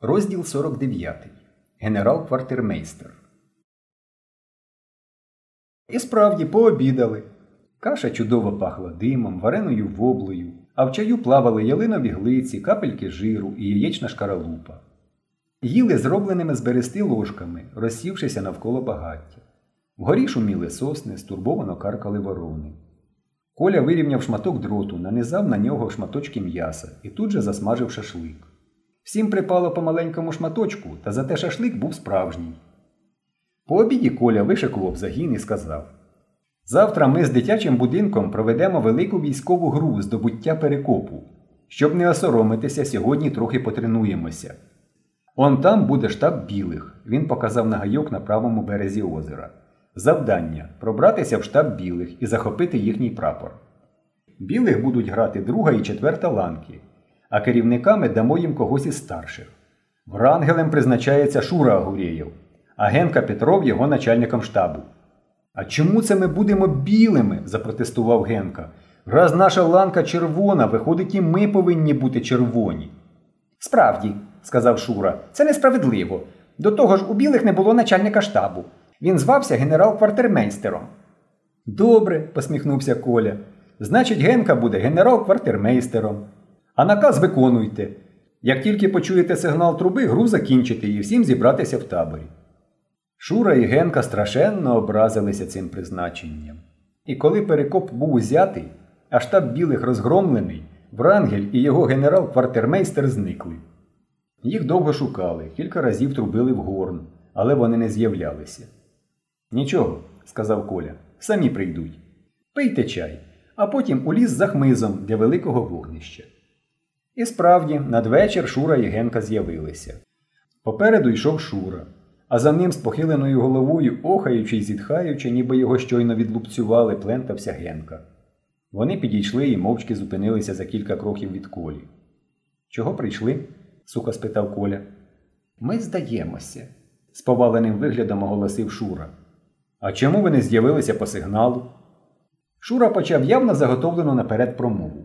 Розділ 49. Генерал квартирмейстер. І справді пообідали. Каша чудово пахла димом, вареною воблою, а в чаю плавали ялинові глиці, капельки жиру і яєчна шкаралупа. Їли зробленими з берести ложками, розсівшися навколо багаття. Вгорі шуміли сосни, стурбовано каркали ворони. Коля вирівняв шматок дроту, нанизав на нього шматочки м'яса і тут же засмажив шашлик. Всім припало по маленькому шматочку, та зате шашлик був справжній. По обіді Коля вишикував загін і сказав Завтра ми з дитячим будинком проведемо велику військову гру здобуття перекопу. Щоб не осоромитися, сьогодні трохи потренуємося. Он там буде штаб білих, він показав на гайок на правому березі озера. Завдання пробратися в штаб білих і захопити їхній прапор. Білих будуть грати друга і четверта ланки, а керівниками дамо їм когось із старших. Врангелем призначається Шура Агурєєв, а Генка Петров його начальником штабу. А чому це ми будемо білими? запротестував Генка. Раз наша ланка червона, виходить, і ми повинні бути червоні. Справді, сказав Шура, це несправедливо. До того ж, у білих не було начальника штабу. Він звався генерал-квартирмейстером. Добре, посміхнувся Коля. Значить, Генка буде генерал-квартирмейстером. А наказ виконуйте. Як тільки почуєте сигнал труби, гру закінчити і всім зібратися в таборі. Шура і Генка страшенно образилися цим призначенням. І коли перекоп був узятий, а штаб білих розгромлений, Врангель і його генерал-квартирмейстер зникли. Їх довго шукали, кілька разів трубили в горн, але вони не з'являлися. Нічого, сказав Коля, самі прийдуть. Пийте чай, а потім у ліс за хмизом для великого вогнища. І справді, надвечір Шура і Генка з'явилися. Попереду йшов Шура, а за ним з похиленою головою, охаючи й зітхаючи, ніби його щойно відлупцювали, плентався Генка. Вони підійшли і мовчки зупинилися за кілька кроків від колі. Чого прийшли? сухо спитав Коля. Ми здаємося, з поваленим виглядом оголосив Шура. А чому ви не з'явилися по сигналу? Шура почав явно заготовлену наперед промову.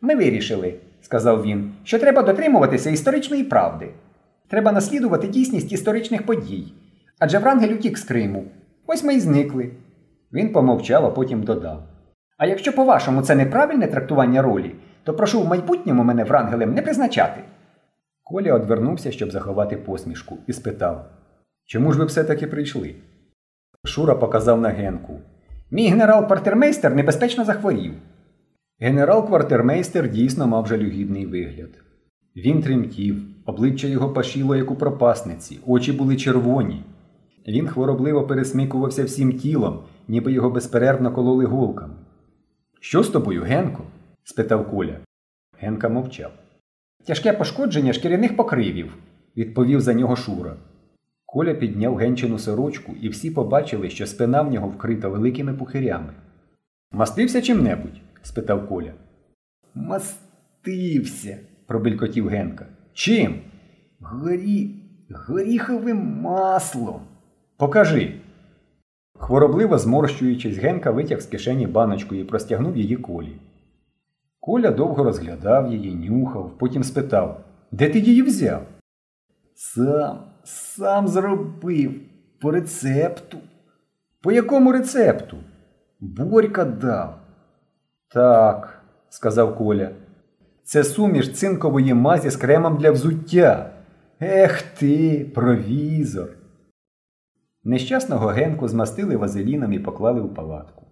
Ми вирішили, сказав він, що треба дотримуватися історичної правди. Треба наслідувати дійсність історичних подій. Адже Врангель утік з Криму. Ось ми й зникли. Він помовчав, а потім додав. А якщо, по-вашому, це неправильне трактування ролі, то прошу в майбутньому мене Врангелем не призначати. Коля одвернувся, щоб заховати посмішку, і спитав Чому ж ви все-таки прийшли? Шура показав на Генку. Мій генерал-квартирмейстер небезпечно захворів. Генерал-квартирмейстер дійсно мав жалюгідний вигляд. Він тремтів, обличчя його пашіло, як у пропасниці, очі були червоні. Він хворобливо пересмикувався всім тілом, ніби його безперервно кололи голками. Що з тобою, Генко? спитав Коля. Генка мовчав. Тяжке пошкодження шкіряних покривів, відповів за нього Шура. Коля підняв генчину сорочку, і всі побачили, що спина в нього вкрита великими пухирями. Мастився чим-небудь? Спитав Коля. Мастився, пробелькотів Генка. Чим? Горі... горіховим маслом. Покажи. Хворобливо зморщуючись, Генка витяг з кишені баночку і простягнув її колі. Коля довго розглядав її, нюхав, потім спитав Де ти її взяв? Сам, сам зробив по рецепту. По якому рецепту? Борька дав. Так, сказав Коля. Це суміш цинкової мазі з кремом для взуття. Ех ти, провізор. Нещасного Генку змастили вазеліном і поклали у палатку.